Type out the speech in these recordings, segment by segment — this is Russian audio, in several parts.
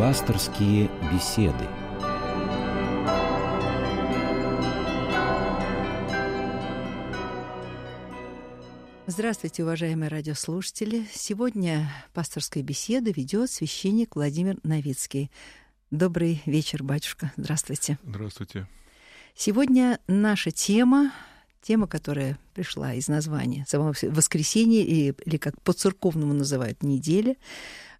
Пасторские беседы. Здравствуйте, уважаемые радиослушатели. Сегодня пасторская беседа ведет священник Владимир Новицкий. Добрый вечер, батюшка. Здравствуйте. Здравствуйте. Сегодня наша тема тема, которая пришла из названия самого воскресенья, или, или как по-церковному называют неделя,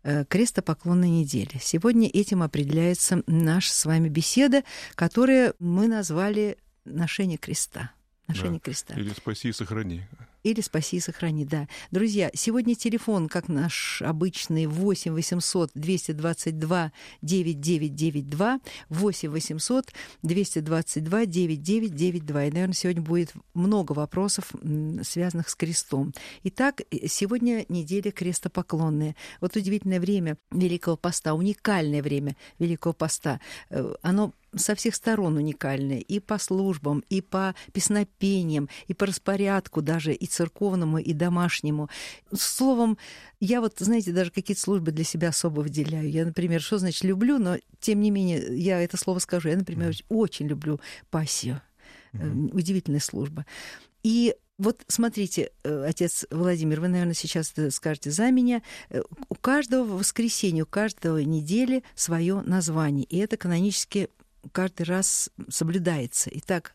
крестопоклонной недели. Сегодня этим определяется наша с вами беседа, которую мы назвали «Ношение креста». Ношение да. креста. Или «Спаси и сохрани». Или спаси и сохрани, да. Друзья, сегодня телефон, как наш обычный, 8 800 222 9992, 8 800 222 9992. И, наверное, сегодня будет много вопросов, связанных с крестом. Итак, сегодня неделя крестопоклонная. Вот удивительное время Великого Поста, уникальное время Великого Поста. Э, оно со всех сторон уникальное. И по службам, и по песнопениям, и по распорядку даже, и церковному, и домашнему. Словом, я вот, знаете, даже какие-то службы для себя особо выделяю. Я, например, что значит люблю, но тем не менее я это слово скажу. Я, например, очень люблю пассию. Mm-hmm. Удивительная служба. И вот смотрите, э, отец Владимир, вы, наверное, сейчас скажете за меня. Э, у каждого воскресенья, у каждого недели свое название. И это канонически каждый раз соблюдается. Итак,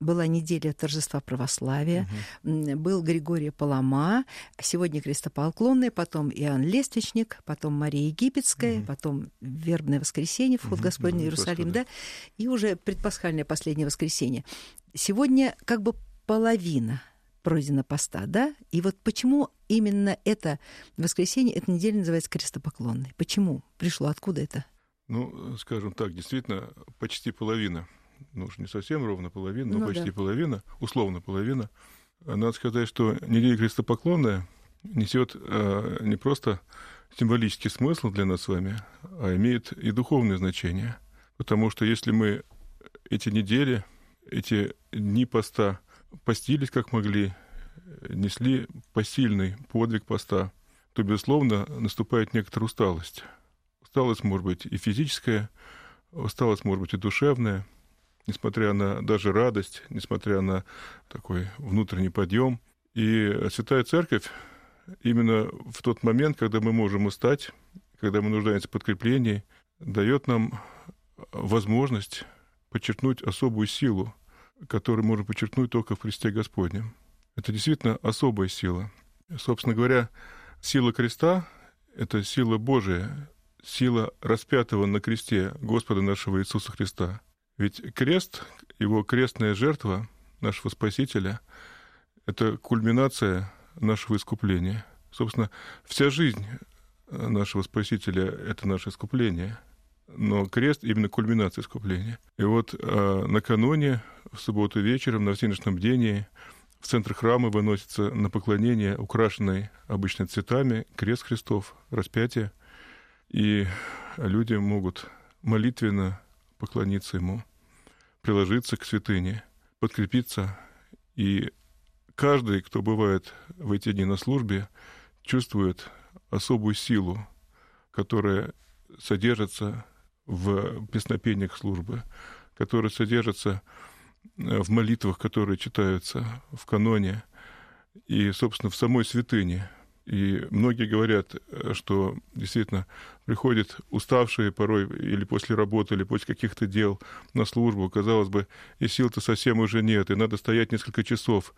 была неделя торжества православия, угу. был Григорий Палама, сегодня Крестопоклонный, потом Иоанн Лествичник, потом Мария Египетская, угу. потом Вербное воскресенье, вход угу. Господень в Иерусалим, да, и уже предпасхальное последнее воскресенье. Сегодня как бы половина пройдена поста, да? И вот почему именно это воскресенье, эта неделя называется крестопоклонной? Почему? Пришло откуда это? Ну, скажем так, действительно, почти половина ну уж не совсем ровно половина, но ну, почти да. половина, условно половина. Надо сказать, что неделя крестопоклонная несет э, не просто символический смысл для нас с вами, а имеет и духовное значение. Потому что если мы эти недели, эти дни поста постились как могли, несли посильный подвиг поста, то, безусловно, наступает некоторая усталость. Усталость может быть и физическая, усталость может быть и душевная – несмотря на даже радость, несмотря на такой внутренний подъем. И Святая Церковь именно в тот момент, когда мы можем устать, когда мы нуждаемся в подкреплении, дает нам возможность подчеркнуть особую силу, которую можно подчеркнуть только в Христе Господнем. Это действительно особая сила. Собственно говоря, сила креста — это сила Божия, сила распятого на кресте Господа нашего Иисуса Христа. Ведь крест, его крестная жертва нашего Спасителя, это кульминация нашего искупления. Собственно, вся жизнь нашего Спасителя — это наше искупление. Но крест — именно кульминация искупления. И вот э, накануне, в субботу вечером, на всеночном бдении, в центр храма выносится на поклонение, украшенный обычно цветами, крест Христов, распятие. И люди могут молитвенно поклониться Ему, приложиться к святыне, подкрепиться. И каждый, кто бывает в эти дни на службе, чувствует особую силу, которая содержится в песнопениях службы, которая содержится э, в молитвах, которые читаются в каноне и, собственно, в самой святыне – и многие говорят, э, что действительно приходят уставшие порой или после работы, или после каких-то дел на службу. Казалось бы, и сил-то совсем уже нет, и надо стоять несколько часов.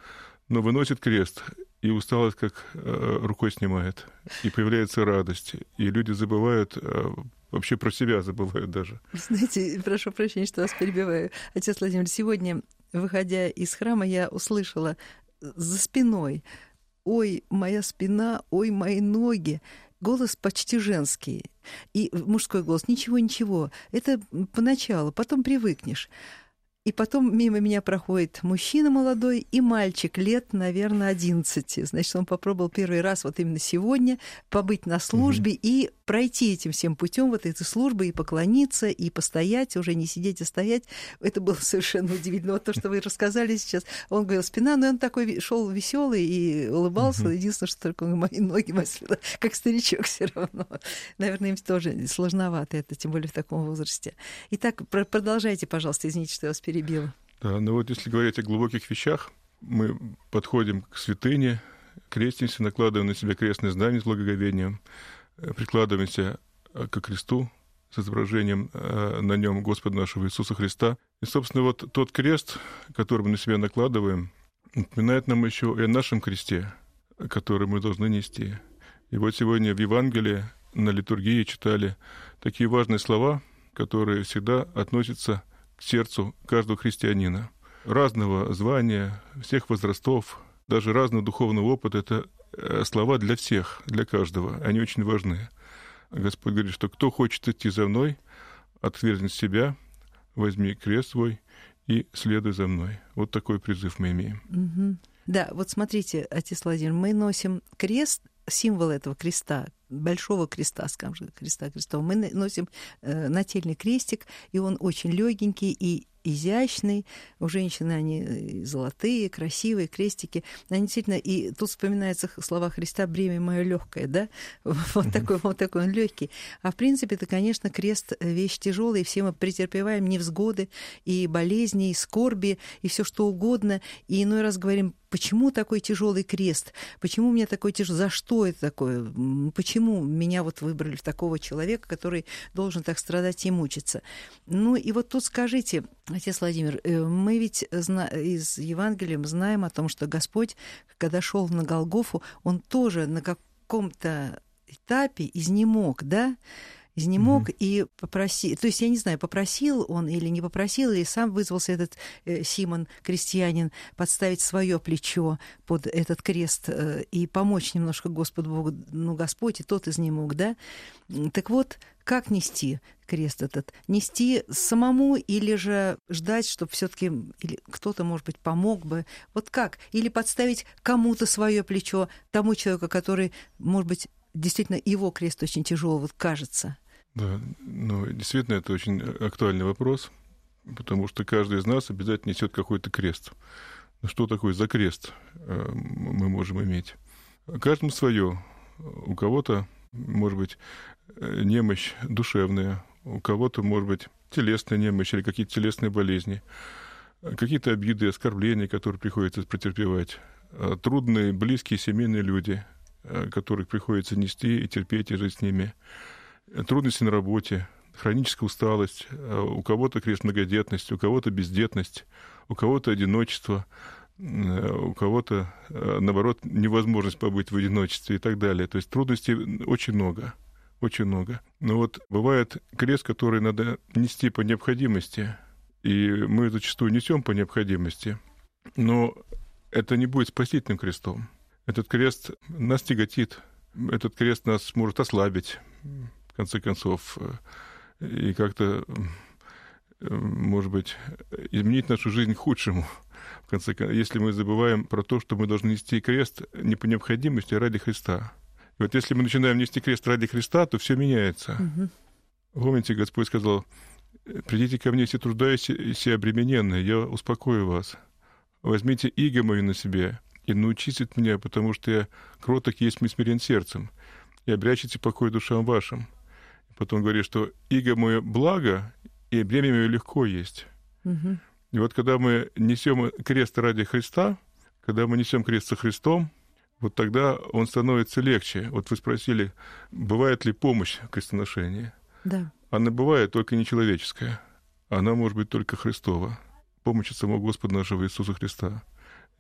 Но выносит крест, и усталость как э, рукой снимает, и появляется радость. И люди забывают э, вообще про себя забывают даже. Знаете, прошу прощения, что вас перебиваю. Отец Владимир, сегодня, выходя из храма, я услышала за спиной ой, моя спина, ой, мои ноги. Голос почти женский. И мужской голос, ничего, ничего. Это поначалу, потом привыкнешь. И потом мимо меня проходит мужчина молодой и мальчик лет, наверное, 11. Значит, он попробовал первый раз вот именно сегодня побыть на службе угу. и пройти этим всем путем вот этой службы и поклониться, и постоять, уже не сидеть, а стоять. Это было совершенно удивительно. Вот то, что вы рассказали сейчас. Он говорил, спина, но он такой шел веселый и улыбался. Угу. Единственное, что только мои ноги маслила, как старичок все равно. Наверное, им тоже сложновато это, тем более в таком возрасте. Итак, продолжайте, пожалуйста, извините, что я вас перебила. Да, ну вот если говорить о глубоких вещах, мы подходим к святыне, крестимся, накладываем на себя крестное знамя с благоговением, э, прикладываемся э, к кресту с изображением э, на нем Господа нашего Иисуса Христа. И, собственно, вот тот крест, который мы на себя накладываем, напоминает нам еще и о нашем кресте, который мы должны нести. И вот сегодня в Евангелии на литургии читали такие важные слова, которые всегда относятся к сердцу каждого христианина. Разного звания, всех возрастов, даже разного духовного опыта — это э, слова для всех, для каждого. Они очень важны. Господь говорит, что кто хочет идти за мной, отвергни себя, возьми крест свой и следуй за мной. Вот такой призыв мы имеем. Угу. Да, вот смотрите, отец Владимир, мы носим крест, символ этого креста, большого креста, скажем, креста крестового, мы носим э, нательный крестик, и он очень легенький и изящный. У женщины они э, золотые, красивые, крестики. Они действительно, и тут вспоминаются слова Христа «бремя мое легкое», да? Вот такой, вот такой он легкий. А в принципе, это, конечно, крест э, вещь тяжелая, и все мы претерпеваем невзгоды, и болезни, и скорби, и все что угодно. И иной раз говорим, почему такой тяжелый крест? Почему мне такой тяжелый? За что это такое? Почему меня вот выбрали в такого человека, который должен так страдать и мучиться? Ну и вот тут скажите, отец Владимир, э, мы ведь из Евангелия знаем о том, что Господь, когда шел на Голгофу, он тоже на каком-то этапе изнемог, да? Изнемог mm-hmm. и попросил, то есть я не знаю, попросил он или не попросил, или сам вызвался этот э, Симон, крестьянин, подставить свое плечо под этот крест э, и помочь немножко Господу Богу, ну, Господь, и тот изнемог, да? Так вот, как нести крест этот? Нести самому или же ждать, чтобы все таки кто-то, может быть, помог бы? Вот как? Или подставить кому-то свое плечо, тому человеку, который, может быть, действительно его крест очень тяжелый, вот кажется. Да, ну, действительно, это очень актуальный вопрос, потому что каждый из нас обязательно несет какой-то крест. Что такое за крест э, мы можем иметь? Каждому свое. У кого-то, может быть, э, немощь душевная, у кого-то, может быть, телесная немощь или какие-то телесные болезни, какие-то обиды, оскорбления, которые приходится претерпевать, э, трудные, близкие семейные люди, которых приходится нести и терпеть и жить с ними – трудности на работе, хроническая усталость, э, у кого-то крест многодетность, у кого-то бездетность, у кого-то одиночество, э, у кого-то, э, наоборот, невозможность побыть в одиночестве и так далее. То есть трудностей очень много, очень много. Но вот бывает крест, который надо нести по необходимости, и мы зачастую несем по необходимости, но это не будет спасительным крестом. Этот крест нас тяготит, этот крест нас может ослабить, конце концов, э, и как-то, э, может быть, изменить нашу жизнь к худшему. В конце концов, если мы забываем про то, что мы должны нести крест не по необходимости, а ради Христа. И вот если мы начинаем нести крест ради Христа, то все меняется. Угу. Помните, Господь сказал, придите ко мне все труждающиеся и обремененные, я успокою вас. Возьмите иго мою на себе и научитесь от меня, потому что я кроток есть мы смирен сердцем, и обрячете покой душам вашим. Потом говорит, что иго мое благо, и бремя мое легко есть. Угу. И вот когда мы несем крест ради Христа, когда мы несем крест со Христом, вот тогда он становится легче. Вот вы спросили, бывает ли помощь в крестоношении? Да. Она бывает только нечеловеческая. Она может быть только Христова. Помощь от самого Господа нашего Иисуса Христа.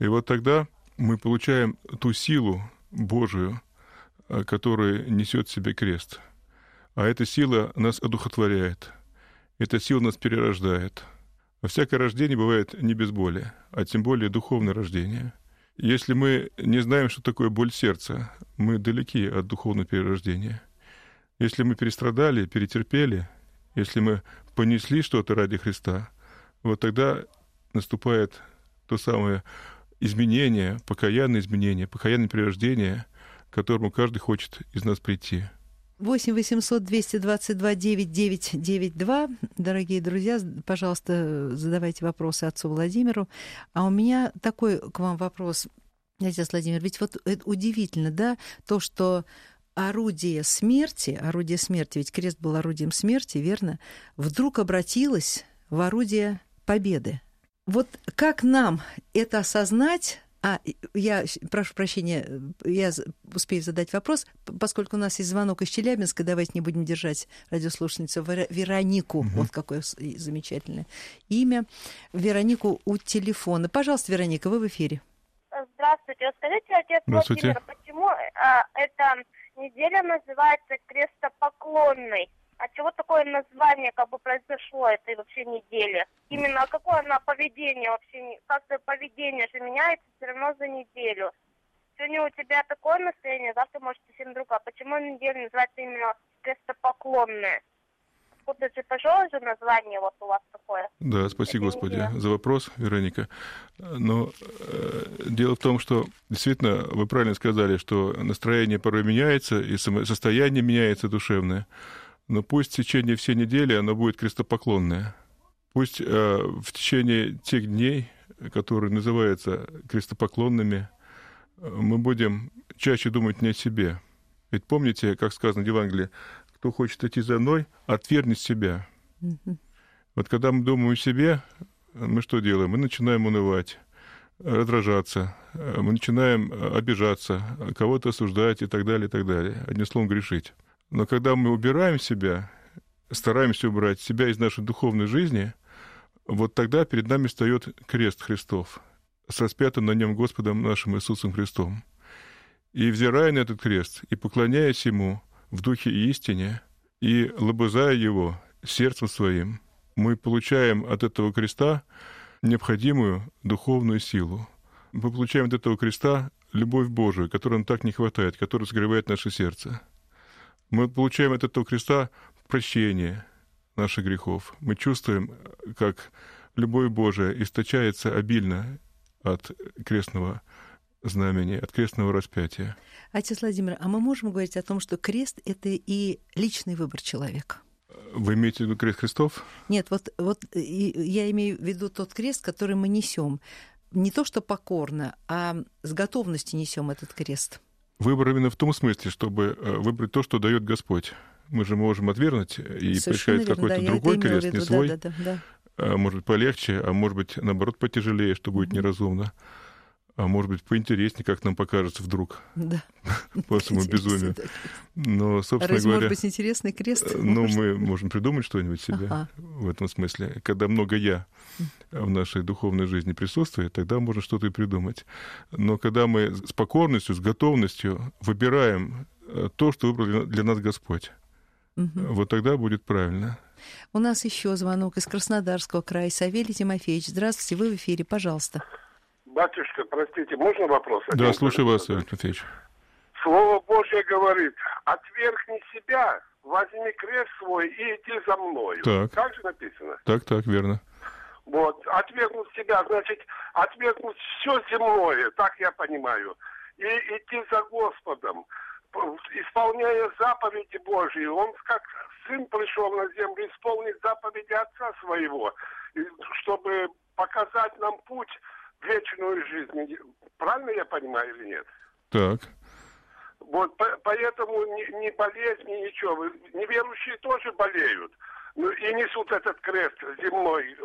И вот тогда мы получаем ту силу Божию, э, которая несет в себе крест. А эта сила нас одухотворяет. Эта сила нас перерождает. А всякое рождение бывает не без боли, а тем более духовное рождение. Если мы не знаем, что такое боль сердца, мы далеки от духовного перерождения. Если мы перестрадали, перетерпели, если мы понесли что-то ради Христа, вот тогда наступает то самое изменение, покаянное изменение, покаянное перерождение, к которому каждый хочет из нас прийти. 8 800 222 9992. Дорогие друзья, пожалуйста, задавайте вопросы отцу Владимиру. А у меня такой к вам вопрос, отец Владимир. Ведь вот это удивительно, да, то, что орудие смерти, орудие смерти, ведь крест был орудием смерти, верно, вдруг обратилось в орудие победы. Вот как нам это осознать, а, я прошу прощения, я успею задать вопрос, поскольку у нас есть звонок из Челябинска, давайте не будем держать радиослушательницу Веронику, угу. вот какое замечательное имя, Веронику у телефона. Пожалуйста, Вероника, вы в эфире. Здравствуйте. Скажите, отец Здравствуйте. Владимир, почему а, эта неделя называется крестопоклонной? От чего такое название как бы произошло этой вообще недели? Именно какое она поведение вообще, как-то поведение же меняется все равно за неделю. Сегодня у тебя такое настроение, завтра может совсем другое. Почему неделя называется именно крестопоклонная? Откуда же же название вот у вас такое? Да, спасибо, Господи, за вопрос, Вероника. Но э, дело в том, что действительно вы правильно сказали, что настроение порой меняется, и состояние меняется душевное но пусть в течение всей недели оно будет крестопоклонное. Пусть э, в течение тех дней, которые называются крестопоклонными, э, мы будем чаще думать не о себе. Ведь помните, как сказано в Евангелии, кто хочет идти за мной, отвергнет себя. Mm-hmm. Вот когда мы думаем о себе, мы что делаем? Мы начинаем унывать, раздражаться, э, мы начинаем э, обижаться, кого-то осуждать и так далее, и так далее. Одним словом, грешить. Но когда мы убираем себя, стараемся убрать себя из нашей духовной жизни, вот тогда перед нами встает крест Христов с распятым на нем Господом нашим Иисусом Христом. И взирая на этот крест, и поклоняясь Ему в духе и истине, и лобызая Его сердцем своим, мы получаем от этого креста необходимую духовную силу. Мы получаем от этого креста любовь Божию, которой нам так не хватает, которая согревает наше сердце. Мы получаем от этого креста прощение наших грехов. Мы чувствуем, как любовь Божия источается обильно от крестного знамени, от крестного распятия. Отец Владимир, а мы можем говорить о том, что крест — это и личный выбор человека? Вы имеете в виду крест Христов? Нет, вот, вот я имею в виду тот крест, который мы несем. Не то, что покорно, а с готовностью несем этот крест. Выбор именно в том смысле, чтобы э, выбрать то, что дает Господь. Мы же можем отвергнуть и пришать какой-то да, другой крест, не свой. Да, да, да. А, может быть, полегче, а может быть, наоборот, потяжелее, что будет mm-hmm. неразумно а может быть, поинтереснее, как нам покажется вдруг. Да. По своему безумию. Но, собственно Раз, говоря... может быть, интересный крест? Э, ну, мы можем придумать что-нибудь себе ага. в этом смысле. Когда много «я» в нашей духовной жизни присутствует, тогда можно что-то и придумать. Но когда мы с покорностью, с готовностью выбираем э, то, что выбрал для нас Господь, угу. вот тогда будет правильно. У нас еще звонок из Краснодарского края. Савелий Тимофеевич, здравствуйте, вы в эфире, пожалуйста. Батюшка, простите, можно вопрос? Да, слушаю вас, Иван Матвеевич. Слово Божье говорит, отвергни себя, возьми крест свой и иди за мною. Так. Как же написано? Так, так, верно. Вот, отвергнуть себя, значит, отвергнуть все земное, так я понимаю, и идти за Господом, исполняя заповеди Божьи. Он как сын пришел на землю исполнить заповеди Отца своего, чтобы показать нам путь вечную жизнь. Правильно я понимаю или нет? Так. Вот по, поэтому ни, ни болезни, ничего. Неверующие тоже болеют. Ну, и несут этот крест земной,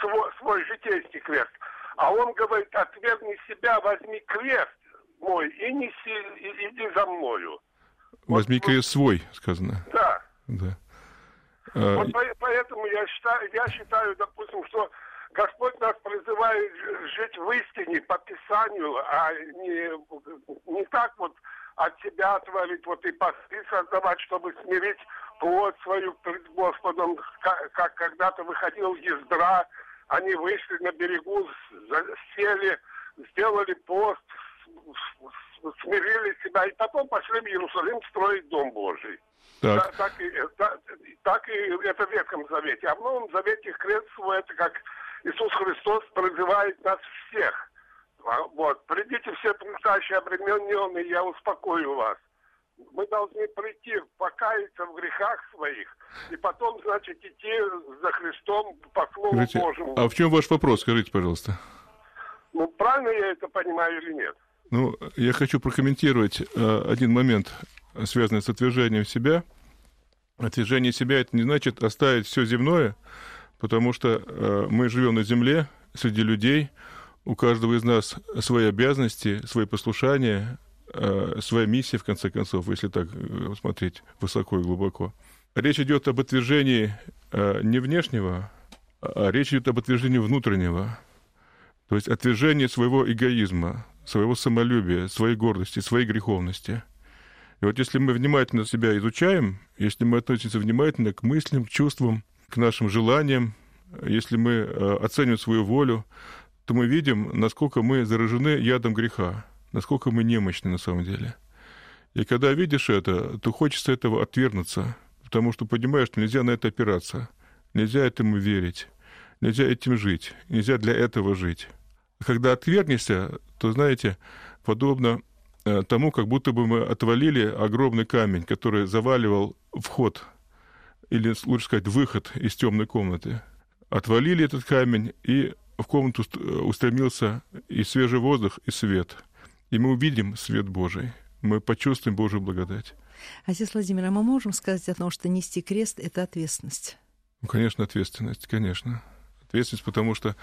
свой, свой житейский крест. А он говорит, отвергни себя, возьми крест мой и неси, и, иди за мною. Возьми вот, крест свой, сказано. Да. Да. Вот а... поэтому я считаю, я считаю, допустим, что Господь нас призывает жить в истине, по Писанию, а не, не так вот от себя творить, вот и посты создавать, чтобы смирить плоть свою пред Господом, как, как когда-то выходил Ездра, они вышли на берегу, сели, сделали пост, смирили себя, и потом пошли в Иерусалим строить Дом Божий. Так. Да, так, и, так, так и это в Ветхом Завете. А в Новом Завете крест свой, это как Иисус Христос призывает нас всех. А, вот, придите все трудящие обремененные, я успокою вас. Мы должны прийти, покаяться в грехах своих, и потом, значит, идти за Христом по Слову скажите, Божьему. А в чем ваш вопрос, скажите, пожалуйста? Ну, правильно я это понимаю или нет? Ну, я хочу прокомментировать э, один момент, связанный с отвержением себя. Отвержение себя это не значит оставить все земное, потому что э, мы живем на земле среди людей, у каждого из нас свои обязанности, свои послушания, э, своя миссия, в конце концов, если так э, смотреть высоко и глубоко. Речь идет об отвержении не внешнего, а речь идет об отвержении внутреннего. То есть отвержение своего эгоизма, своего самолюбия, своей гордости, своей греховности. И вот если мы внимательно себя изучаем, если мы относимся внимательно к мыслям, к чувствам, к нашим желаниям, если мы э, оцениваем свою волю, то мы видим, насколько мы заражены ядом греха, насколько мы немощны на самом деле. И когда видишь это, то хочется этого отвергнуться, потому что понимаешь, что нельзя на это опираться, нельзя этому верить, нельзя этим жить, нельзя для этого жить. Когда отвергнешься, то, знаете, подобно э, тому, как будто бы мы отвалили огромный камень, который заваливал вход, или, лучше сказать, выход из темной комнаты. Отвалили этот камень, и в комнату э, устремился и свежий воздух, и свет. И мы увидим свет Божий. Мы почувствуем Божью благодать. Отец Владимир, а мы можем сказать о том, что нести крест — это ответственность? Ну, конечно, ответственность, конечно. Ответственность, потому что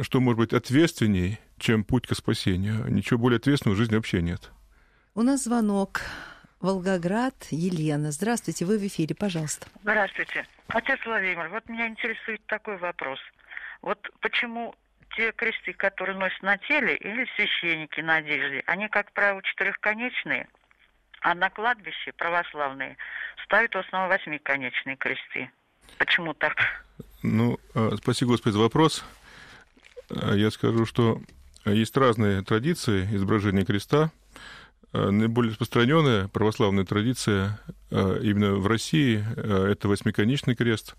что может быть ответственней, чем путь к спасению? Ничего более ответственного в жизни вообще нет. У нас звонок. Волгоград, Елена. Здравствуйте, вы в эфире, пожалуйста. Здравствуйте. Отец Владимир, вот меня интересует такой вопрос. Вот почему те кресты, которые носят на теле, или священники на одежде, они, как правило, четырехконечные, а на кладбище православные ставят в основном восьмиконечные кресты. Почему так? Ну, а, спасибо, Господи, за вопрос. А, я скажу, что есть разные традиции изображения креста. А, наиболее распространенная православная традиция именно в России – это восьмиконечный крест.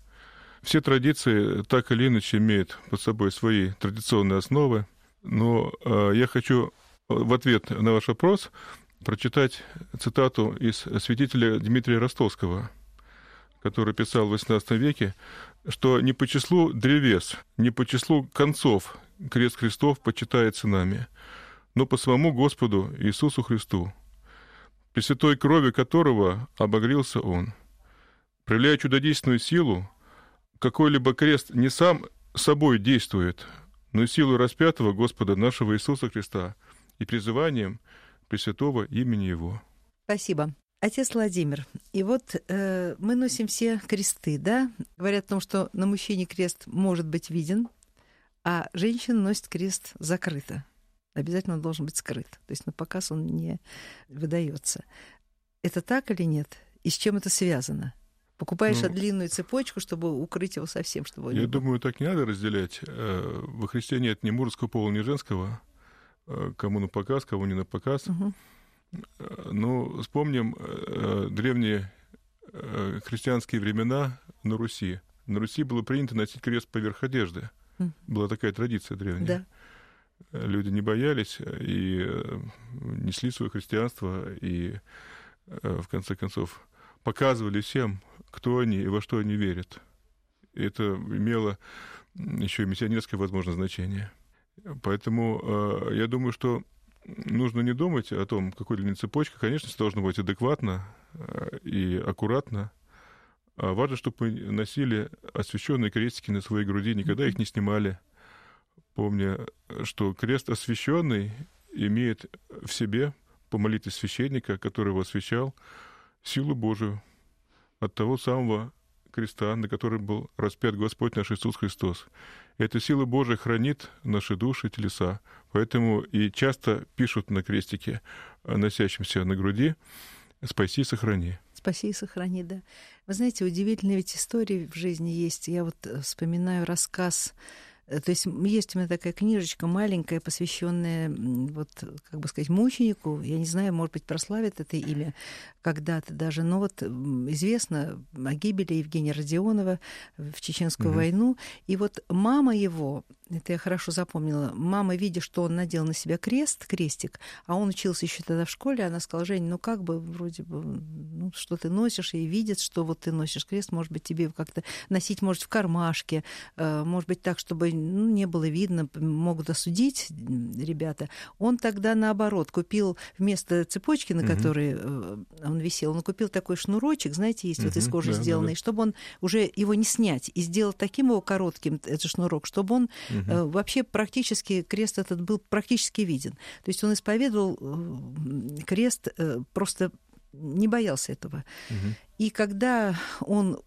Все традиции так или иначе имеют под собой свои традиционные основы. Но я хочу в ответ на ваш вопрос прочитать цитату из святителя Дмитрия Ростовского, который писал в XVIII веке, что не по числу древес, не по числу концов крест Христов почитается нами, но по самому Господу Иисусу Христу, при святой крови которого обогрелся Он. Проявляя чудодейственную силу, какой-либо крест не сам собой действует, но и силу распятого Господа нашего Иисуса Христа и призыванием Пресвятого имени Его. Спасибо. Отец Владимир, и вот э, мы носим все кресты, да? Говорят о том, что на мужчине крест может быть виден, а женщина носит крест закрыто. Обязательно он должен быть скрыт. То есть на показ он не выдается. Это так или нет? И с чем это связано? Покупаешь ну, длинную цепочку, чтобы укрыть его совсем, чтобы... Я думаю, так не надо разделять. Э, во Христе нет ни мужского пола, ни женского. Э, кому на показ, кому не на показ. Угу. Ну, вспомним древние христианские времена на Руси. На Руси было принято носить крест поверх одежды. Была такая традиция древняя. Да. Люди не боялись и несли свое христианство, и в конце концов показывали всем, кто они и во что они верят. И это имело еще и миссионерское, возможно, значение. Поэтому я думаю, что нужно не думать о том, какой длины цепочка. Конечно, все должно быть адекватно э, и аккуратно. А важно, чтобы мы носили освященные крестики на своей груди, никогда их не снимали, помня, что крест освященный имеет в себе, по молитве священника, который его освящал, силу Божию от того самого креста, на котором был распят Господь наш Иисус Христос. Эта сила Божия хранит наши души и телеса. Поэтому и часто пишут на крестике, носящемся на груди, «Спаси и сохрани». Спаси и сохрани, да. Вы знаете, удивительные ведь истории в жизни есть. Я вот э, вспоминаю рассказ то есть есть у меня такая книжечка маленькая, посвященная, вот, как бы сказать, мученику. Я не знаю, может быть, прославит это имя когда-то даже. Но вот известно о гибели Евгения Родионова в Чеченскую угу. войну. И вот мама его, это я хорошо запомнила, мама, видя, что он надел на себя крест, крестик, а он учился еще тогда в школе, она сказала, Жень, ну как бы вроде бы, ну, что ты носишь, и видит, что вот ты носишь крест, может быть, тебе как-то носить, может, в кармашке, э, может быть, так, чтобы ну, не было видно, могут осудить ребята. Он тогда, наоборот, купил вместо цепочки, на которой угу. он висел, он купил такой шнурочек, знаете, есть угу, вот из кожи да, сделанный, да, да. чтобы он уже его не снять, и сделал таким его коротким, этот шнурок, чтобы он угу. Вообще практически, крест этот был практически виден. То есть он исповедовал крест просто не боялся этого. Угу. И когда он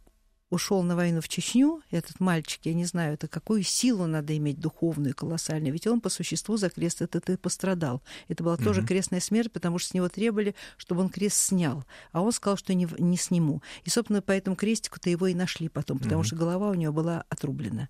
ушел на войну в Чечню, этот мальчик, я не знаю, это какую силу надо иметь духовную, колоссальную, ведь он по существу за крест этот и пострадал. Это была mm-hmm. тоже крестная смерть, потому что с него требовали, чтобы он крест снял. А он сказал, что не, не сниму. И, собственно, по этому крестику-то его и нашли потом, потому mm-hmm. что голова у него была отрублена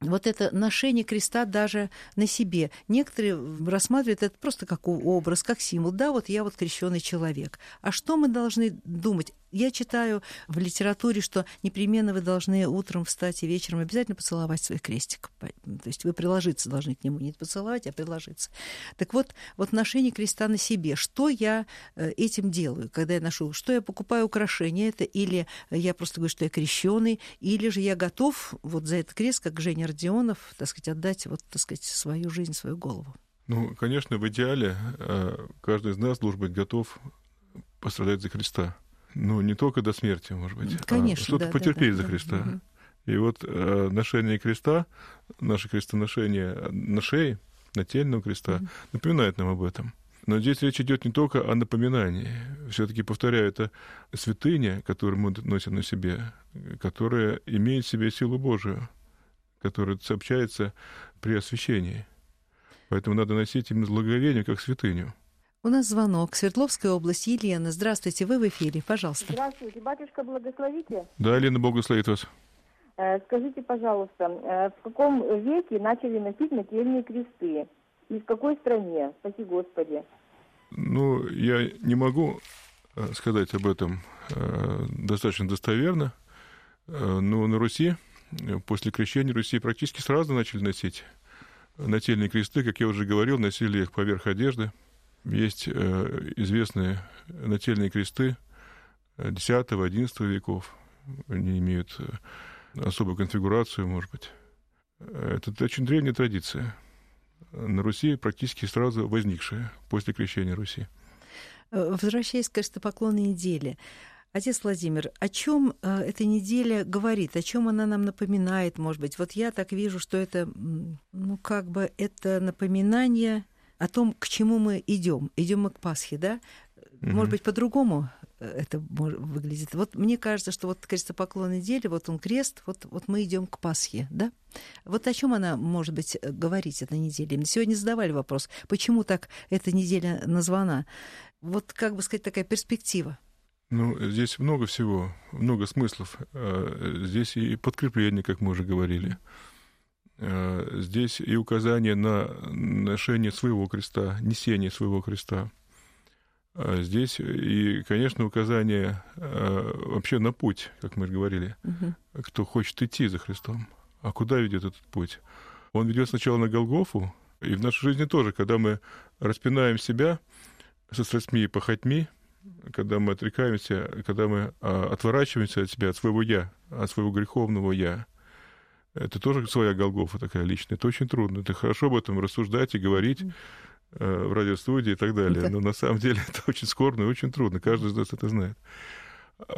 вот это ношение креста даже на себе. Некоторые рассматривают это просто как образ, как символ. Да, вот я вот крещенный человек. А что мы должны думать? Я читаю в литературе, что непременно вы должны утром встать и вечером обязательно поцеловать свой крестик. То есть вы приложиться должны к нему, не поцеловать, а приложиться. Так вот, вот ношение креста на себе. Что я э, этим делаю, когда я ношу? Что я покупаю украшения это? Или я просто говорю, что я крещенный? Или же я готов вот за этот крест, как Женя Родионов, так сказать, отдать вот, так сказать, свою жизнь, свою голову. Ну, конечно, в идеале э, каждый из нас должен быть готов пострадать за Христа. Ну, не только до смерти, может быть, конечно, а что-то да, потерпеть да, за Христа. Угу. И вот э, ношение креста, наше крестоношение на шее, нательного креста, угу. напоминает нам об этом. Но здесь речь идет не только о напоминании. Все-таки, повторяю, это святыня, которую мы носим на себе, которая имеет в себе силу Божию который сообщается при освящении. Поэтому надо носить именно благовение как святыню. У нас звонок. Свердловская область. Елена, здравствуйте, вы в эфире, пожалуйста. Здравствуйте, батюшка, благословите. Да, Елена, благословит вас. Э, скажите, пожалуйста, э, в каком веке начали носить нательные кресты? И в какой стране? Спаси Господи. Ну, я не могу э, сказать об этом достаточно достоверно, но на Руси после крещения Руси практически сразу начали носить нательные кресты. Как я уже говорил, носили их поверх одежды. Есть э, известные нательные кресты X-XI веков. Они имеют э, особую конфигурацию, может быть. Это очень древняя традиция. На Руси практически сразу возникшая после крещения Руси. Э, возвращаясь к крестопоклонной неделе, Отец Владимир, о чем э, эта неделя говорит, о чем она нам напоминает, может быть? Вот я так вижу, что это, ну, как бы это напоминание о том, к чему мы идем. Идем мы к Пасхе, да? Mm-hmm. Может быть, по-другому э, это выглядит. Вот мне кажется, что вот крестопоклон недели, вот он крест, вот, вот мы идем к Пасхе, да? Вот о чем она, может быть, э, говорить эта неделя? Сегодня задавали вопрос, почему так эта неделя названа? Вот, как бы сказать, такая перспектива. Ну, здесь много всего, много смыслов. Э, здесь и подкрепление, как мы уже говорили. Э, здесь и указание на ношение своего креста, несение своего креста. Э, здесь и, конечно, указание вообще на путь, как мы говорили. Угу. Кто хочет идти за Христом. А куда ведет этот путь? Он ведет сначала на Голгофу, и в нашей жизни тоже, когда мы распинаем себя со страстьми и похотьми, когда мы отрекаемся, когда мы а, отворачиваемся от себя, от своего «я», от своего греховного «я», это тоже своя Голгофа такая личная. Это очень трудно. Это хорошо об этом рассуждать и говорить э, в радиостудии и так далее. Но на самом деле это очень скорбно и очень трудно. Каждый из нас это знает.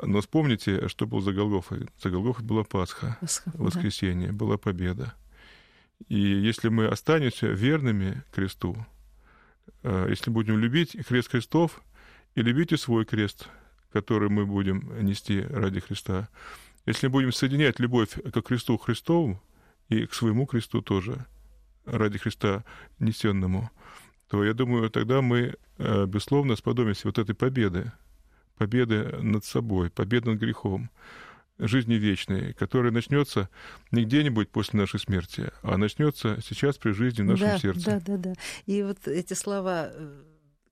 Но вспомните, что было за Голгофой. За Голгофой была Пасха, Пасха воскресенье, да. была победа. И если мы останемся верными кресту, э, если будем любить крест Христов, и любите свой крест, который мы будем нести ради Христа. Если будем соединять любовь к кресту Христову и к своему кресту тоже, ради Христа несенному, то я думаю, тогда мы, э, безусловно, сподобимся вот этой победы, победы над собой, победы над грехом. жизни вечной, которая начнется не где-нибудь после нашей смерти, а начнется сейчас при жизни в нашем да, сердце. Да, да, да. И вот эти слова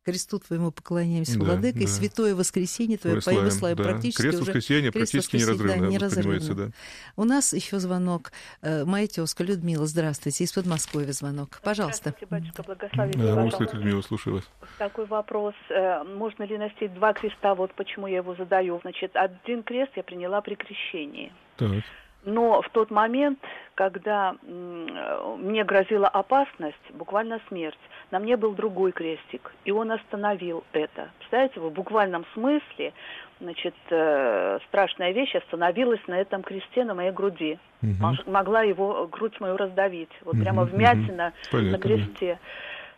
кресту твоему поклоняемся, да, владыка, да. и святое воскресенье твое поим славим. Да. Практически Крест воскресенье практически неразрывно, да, неразрывно. Да. У нас еще звонок. Э, моя тезка Людмила, здравствуйте, из Подмосковья звонок. Пожалуйста. Здравствуйте, батюшка, благословите. Да, может, Людмила, слушаю вас. Такой вопрос. Э, можно ли носить два креста? Вот почему я его задаю. Значит, один крест я приняла при крещении. Так. Но в тот момент, когда мне грозила опасность, буквально смерть, на мне был другой крестик, и он остановил это. Представляете, в буквальном смысле, значит, э, страшная вещь остановилась на этом кресте на моей груди. Угу. Могла его грудь мою раздавить, вот угу, прямо вмятина угу. на кресте.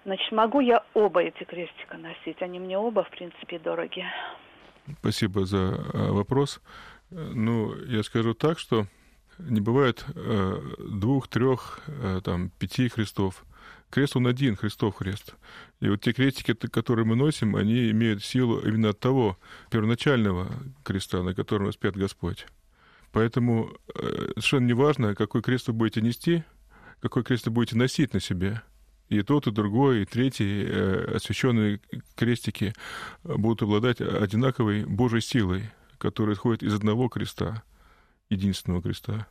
Значит, могу я оба эти крестика носить? Они мне оба, в принципе, дороги. Спасибо за э, вопрос. Ну, я скажу так, что не бывает э, двух, трех, э, там, пяти крестов. Крест, он один, Христов крест. И вот те крестики, которые мы носим, они имеют силу именно от того первоначального креста, на котором распят Господь. Поэтому э, совершенно не важно, какой крест вы будете нести, какой крест вы будете носить на себе. И тот, и другой, и третий э, освященные крестики будут обладать одинаковой Божьей силой, которая исходит из одного креста, единственного креста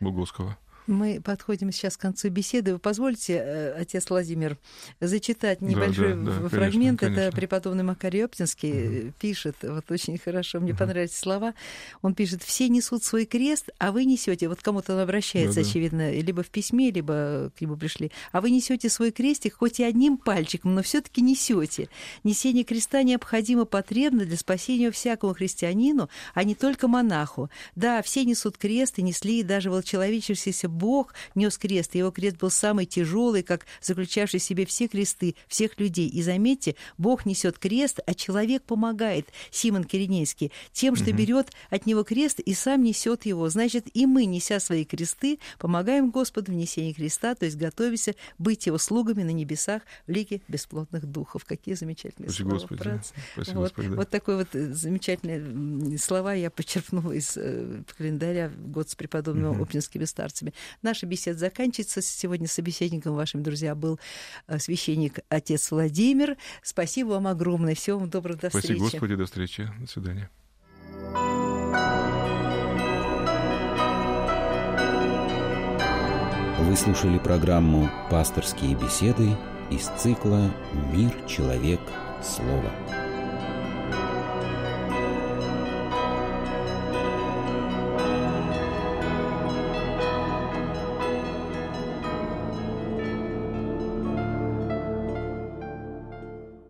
Буговского. Мы подходим сейчас к концу беседы. Вы позвольте, э, отец Владимир, зачитать небольшой да, да, да, фрагмент. Конечно, конечно. Это преподобный Макарий Оптинский угу. пишет, вот очень хорошо, мне угу. понравились слова. Он пишет, все несут свой крест, а вы несете, вот кому-то он обращается, да, очевидно, либо в письме, либо к нему пришли, а вы несете свой крестик хоть и одним пальчиком, но все-таки несете. Несение креста необходимо потребно для спасения всякому христианину, а не только монаху. Да, все несут крест и несли даже волчеловечившийся Бог нес крест, и его крест был самый тяжелый, как заключавший в себе все кресты всех людей. И заметьте, Бог несет крест, а человек помогает, Симон Киринейский, тем, что угу. берет от него крест и сам несет его. Значит, и мы, неся свои кресты, помогаем Господу в несении креста, то есть готовимся быть его слугами на небесах в лиге бесплотных духов. Какие замечательные Спасибо, слова. Господи, да. Спасибо, вот, Господи, да. вот такой вот э, замечательные слова я почерпнула из э, календаря «Год с преподобными угу. опинскими старцами. Наша беседа заканчивается. Сегодня собеседником вашим, друзья, был э, священник отец Владимир. Спасибо вам огромное. Всего вам доброго. До встречи. Спасибо, Господи. До встречи. До свидания. Вы слушали программу «Пасторские беседы» из цикла «Мир, человек, слово».